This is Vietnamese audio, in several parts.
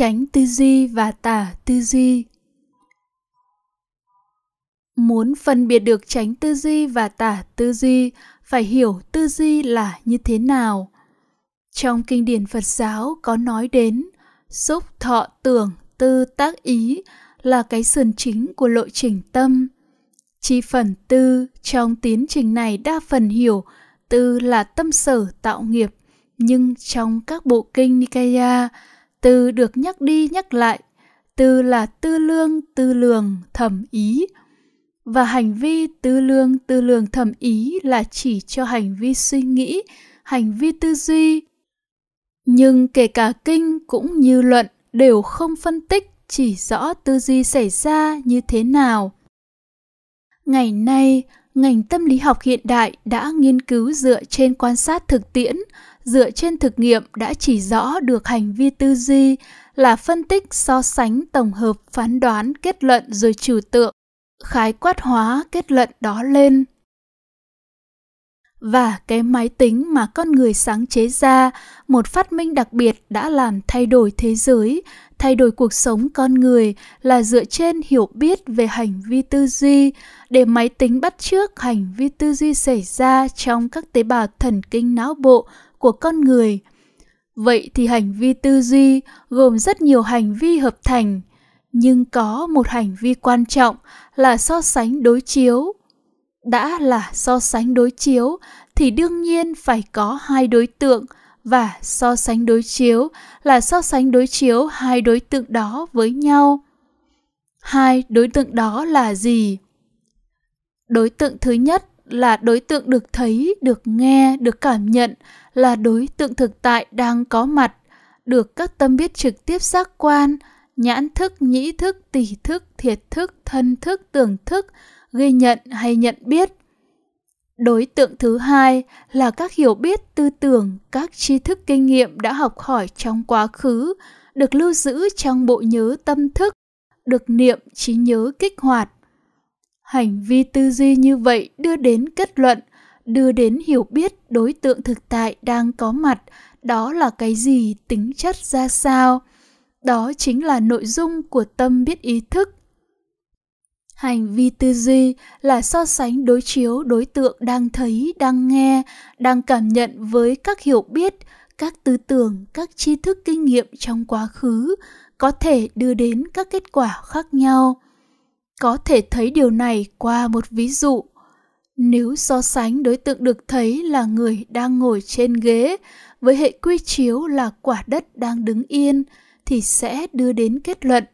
tránh tư duy và tả tư duy. Muốn phân biệt được tránh tư duy và tả tư duy, phải hiểu tư duy là như thế nào. Trong kinh điển phật giáo có nói đến, xúc thọ tưởng tư tác ý là cái sườn chính của lộ trình tâm. Chi phần tư trong tiến trình này đa phần hiểu tư là tâm sở tạo nghiệp, nhưng trong các bộ kinh nikaya từ được nhắc đi nhắc lại, từ là tư lương, tư lường, thẩm ý. Và hành vi tư lương, tư lường, thẩm ý là chỉ cho hành vi suy nghĩ, hành vi tư duy. Nhưng kể cả kinh cũng như luận đều không phân tích chỉ rõ tư duy xảy ra như thế nào. Ngày nay ngành tâm lý học hiện đại đã nghiên cứu dựa trên quan sát thực tiễn, dựa trên thực nghiệm đã chỉ rõ được hành vi tư duy là phân tích so sánh tổng hợp phán đoán kết luận rồi trừu tượng, khái quát hóa kết luận đó lên và cái máy tính mà con người sáng chế ra, một phát minh đặc biệt đã làm thay đổi thế giới. Thay đổi cuộc sống con người là dựa trên hiểu biết về hành vi tư duy. Để máy tính bắt chước hành vi tư duy xảy ra trong các tế bào thần kinh não bộ của con người. Vậy thì hành vi tư duy gồm rất nhiều hành vi hợp thành, nhưng có một hành vi quan trọng là so sánh đối chiếu đã là so sánh đối chiếu, thì đương nhiên phải có hai đối tượng. Và so sánh đối chiếu là so sánh đối chiếu hai đối tượng đó với nhau. Hai đối tượng đó là gì? Đối tượng thứ nhất là đối tượng được thấy, được nghe, được cảm nhận là đối tượng thực tại đang có mặt, được các tâm biết trực tiếp giác quan, nhãn thức, nhĩ thức, tỷ thức, thiệt thức, thân thức, tưởng thức ghi nhận hay nhận biết. Đối tượng thứ hai là các hiểu biết tư tưởng, các tri thức kinh nghiệm đã học hỏi trong quá khứ, được lưu giữ trong bộ nhớ tâm thức, được niệm trí nhớ kích hoạt. Hành vi tư duy như vậy đưa đến kết luận, đưa đến hiểu biết đối tượng thực tại đang có mặt, đó là cái gì, tính chất ra sao? Đó chính là nội dung của tâm biết ý thức hành vi tư duy là so sánh đối chiếu đối tượng đang thấy, đang nghe, đang cảm nhận với các hiểu biết, các tư tưởng, các tri thức kinh nghiệm trong quá khứ, có thể đưa đến các kết quả khác nhau. Có thể thấy điều này qua một ví dụ. Nếu so sánh đối tượng được thấy là người đang ngồi trên ghế với hệ quy chiếu là quả đất đang đứng yên, thì sẽ đưa đến kết luận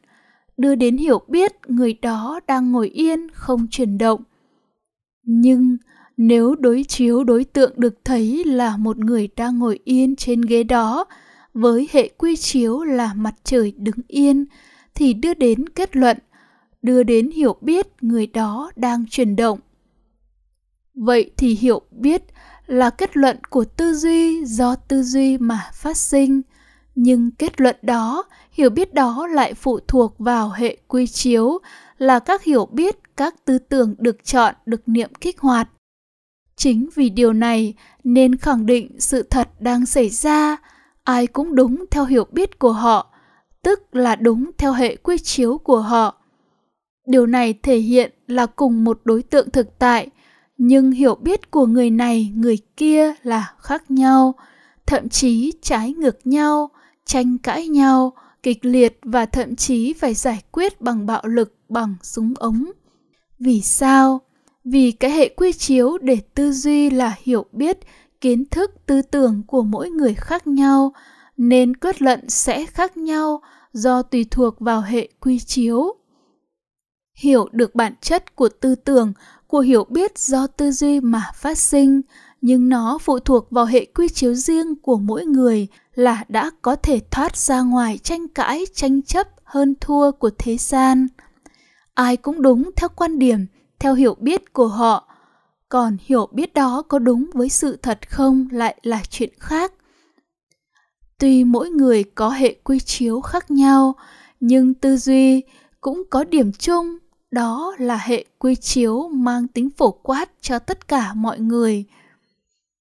đưa đến hiểu biết người đó đang ngồi yên, không chuyển động. Nhưng nếu đối chiếu đối tượng được thấy là một người đang ngồi yên trên ghế đó, với hệ quy chiếu là mặt trời đứng yên, thì đưa đến kết luận, đưa đến hiểu biết người đó đang chuyển động. Vậy thì hiểu biết là kết luận của tư duy do tư duy mà phát sinh nhưng kết luận đó, hiểu biết đó lại phụ thuộc vào hệ quy chiếu, là các hiểu biết, các tư tưởng được chọn, được niệm kích hoạt. Chính vì điều này nên khẳng định sự thật đang xảy ra, ai cũng đúng theo hiểu biết của họ, tức là đúng theo hệ quy chiếu của họ. Điều này thể hiện là cùng một đối tượng thực tại, nhưng hiểu biết của người này, người kia là khác nhau, thậm chí trái ngược nhau tranh cãi nhau, kịch liệt và thậm chí phải giải quyết bằng bạo lực, bằng súng ống. Vì sao? Vì cái hệ quy chiếu để tư duy là hiểu biết, kiến thức, tư tưởng của mỗi người khác nhau. Nên kết luận sẽ khác nhau do tùy thuộc vào hệ quy chiếu. Hiểu được bản chất của tư tưởng, của hiểu biết do tư duy mà phát sinh, nhưng nó phụ thuộc vào hệ quy chiếu riêng của mỗi người là đã có thể thoát ra ngoài tranh cãi, tranh chấp hơn thua của thế gian. Ai cũng đúng theo quan điểm, theo hiểu biết của họ. Còn hiểu biết đó có đúng với sự thật không lại là chuyện khác. Tuy mỗi người có hệ quy chiếu khác nhau, nhưng tư duy cũng có điểm chung. Đó là hệ quy chiếu mang tính phổ quát cho tất cả mọi người.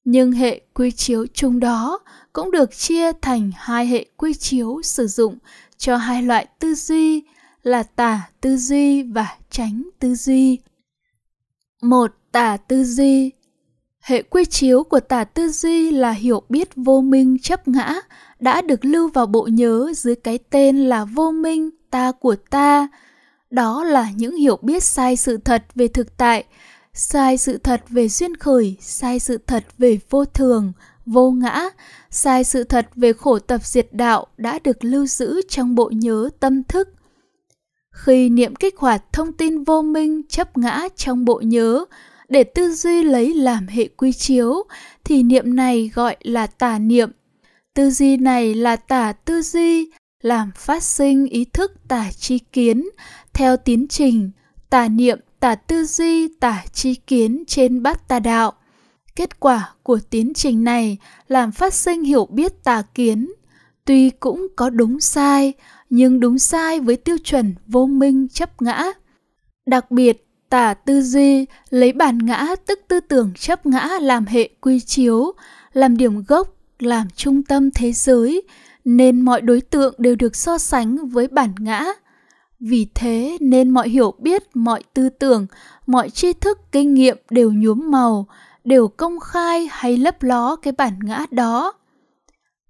Nhưng hệ quy chiếu chung đó cũng được chia thành hai hệ quy chiếu sử dụng cho hai loại tư duy là tả tư duy và tránh tư duy. Một tả tư duy Hệ quy chiếu của tả tư duy là hiểu biết vô minh chấp ngã đã được lưu vào bộ nhớ dưới cái tên là vô minh ta của ta. Đó là những hiểu biết sai sự thật về thực tại, sai sự thật về duyên khởi, sai sự thật về vô thường, vô ngã, sai sự thật về khổ tập diệt đạo đã được lưu giữ trong bộ nhớ tâm thức. Khi niệm kích hoạt thông tin vô minh chấp ngã trong bộ nhớ, để tư duy lấy làm hệ quy chiếu, thì niệm này gọi là tà niệm. Tư duy này là tả tư duy, làm phát sinh ý thức tả tri kiến, theo tiến trình tà niệm, tả tư duy, tả chi kiến trên bát tà đạo. Kết quả của tiến trình này làm phát sinh hiểu biết tà kiến, tuy cũng có đúng sai, nhưng đúng sai với tiêu chuẩn vô minh chấp ngã. Đặc biệt, tả tư duy lấy bản ngã tức tư tưởng chấp ngã làm hệ quy chiếu, làm điểm gốc, làm trung tâm thế giới, nên mọi đối tượng đều được so sánh với bản ngã. Vì thế nên mọi hiểu biết, mọi tư tưởng, mọi tri thức, kinh nghiệm đều nhuốm màu, đều công khai hay lấp ló cái bản ngã đó.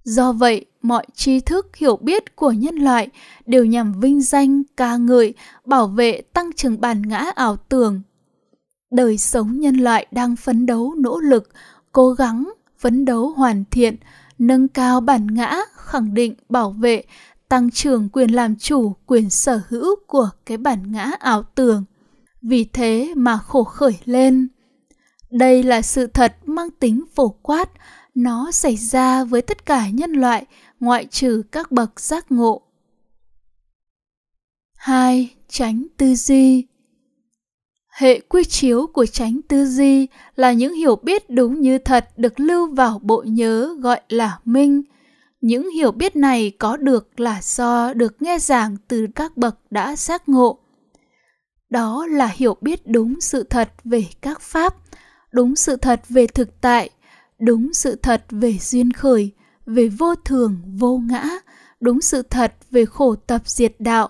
Do vậy, mọi tri thức hiểu biết của nhân loại đều nhằm vinh danh, ca ngợi, bảo vệ, tăng trưởng bản ngã ảo tưởng. Đời sống nhân loại đang phấn đấu nỗ lực, cố gắng, phấn đấu hoàn thiện, nâng cao bản ngã, khẳng định, bảo vệ, tăng trưởng quyền làm chủ, quyền sở hữu của cái bản ngã ảo tưởng. Vì thế mà khổ khởi lên. Đây là sự thật mang tính phổ quát, nó xảy ra với tất cả nhân loại ngoại trừ các bậc giác ngộ. 2. Tránh tư duy Hệ quy chiếu của tránh tư duy là những hiểu biết đúng như thật được lưu vào bộ nhớ gọi là minh. Những hiểu biết này có được là do được nghe giảng từ các bậc đã giác ngộ. Đó là hiểu biết đúng sự thật về các pháp, đúng sự thật về thực tại, đúng sự thật về duyên khởi, về vô thường, vô ngã, đúng sự thật về khổ tập diệt đạo.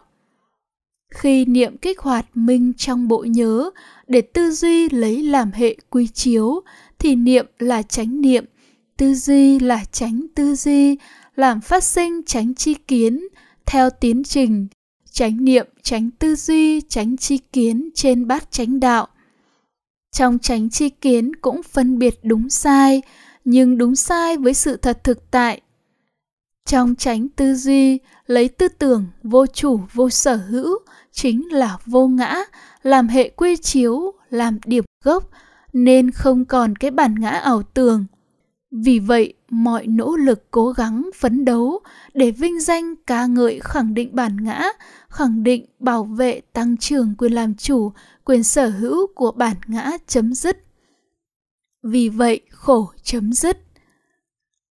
Khi niệm kích hoạt minh trong bộ nhớ để tư duy lấy làm hệ quy chiếu, thì niệm là chánh niệm, tư duy là tránh tư duy, làm phát sinh tránh chi kiến theo tiến trình tránh niệm, tránh tư duy, tránh chi kiến trên bát chánh đạo. Trong tránh chi kiến cũng phân biệt đúng sai, nhưng đúng sai với sự thật thực tại. Trong tránh tư duy, lấy tư tưởng vô chủ vô sở hữu chính là vô ngã, làm hệ quy chiếu, làm điểm gốc, nên không còn cái bản ngã ảo tưởng. Vì vậy, mọi nỗ lực cố gắng phấn đấu để vinh danh ca ngợi khẳng định bản ngã, khẳng định bảo vệ tăng trưởng quyền làm chủ, quyền sở hữu của bản ngã chấm dứt. Vì vậy, khổ chấm dứt.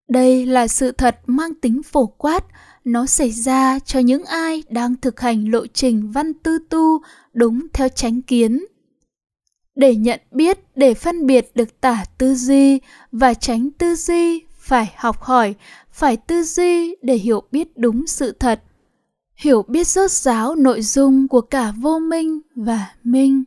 Đây là sự thật mang tính phổ quát, nó xảy ra cho những ai đang thực hành lộ trình văn tư tu đúng theo chánh kiến. Để nhận biết, để phân biệt được tả tư duy và tránh tư duy, phải học hỏi, phải tư duy để hiểu biết đúng sự thật. Hiểu biết rốt ráo nội dung của cả vô minh và minh.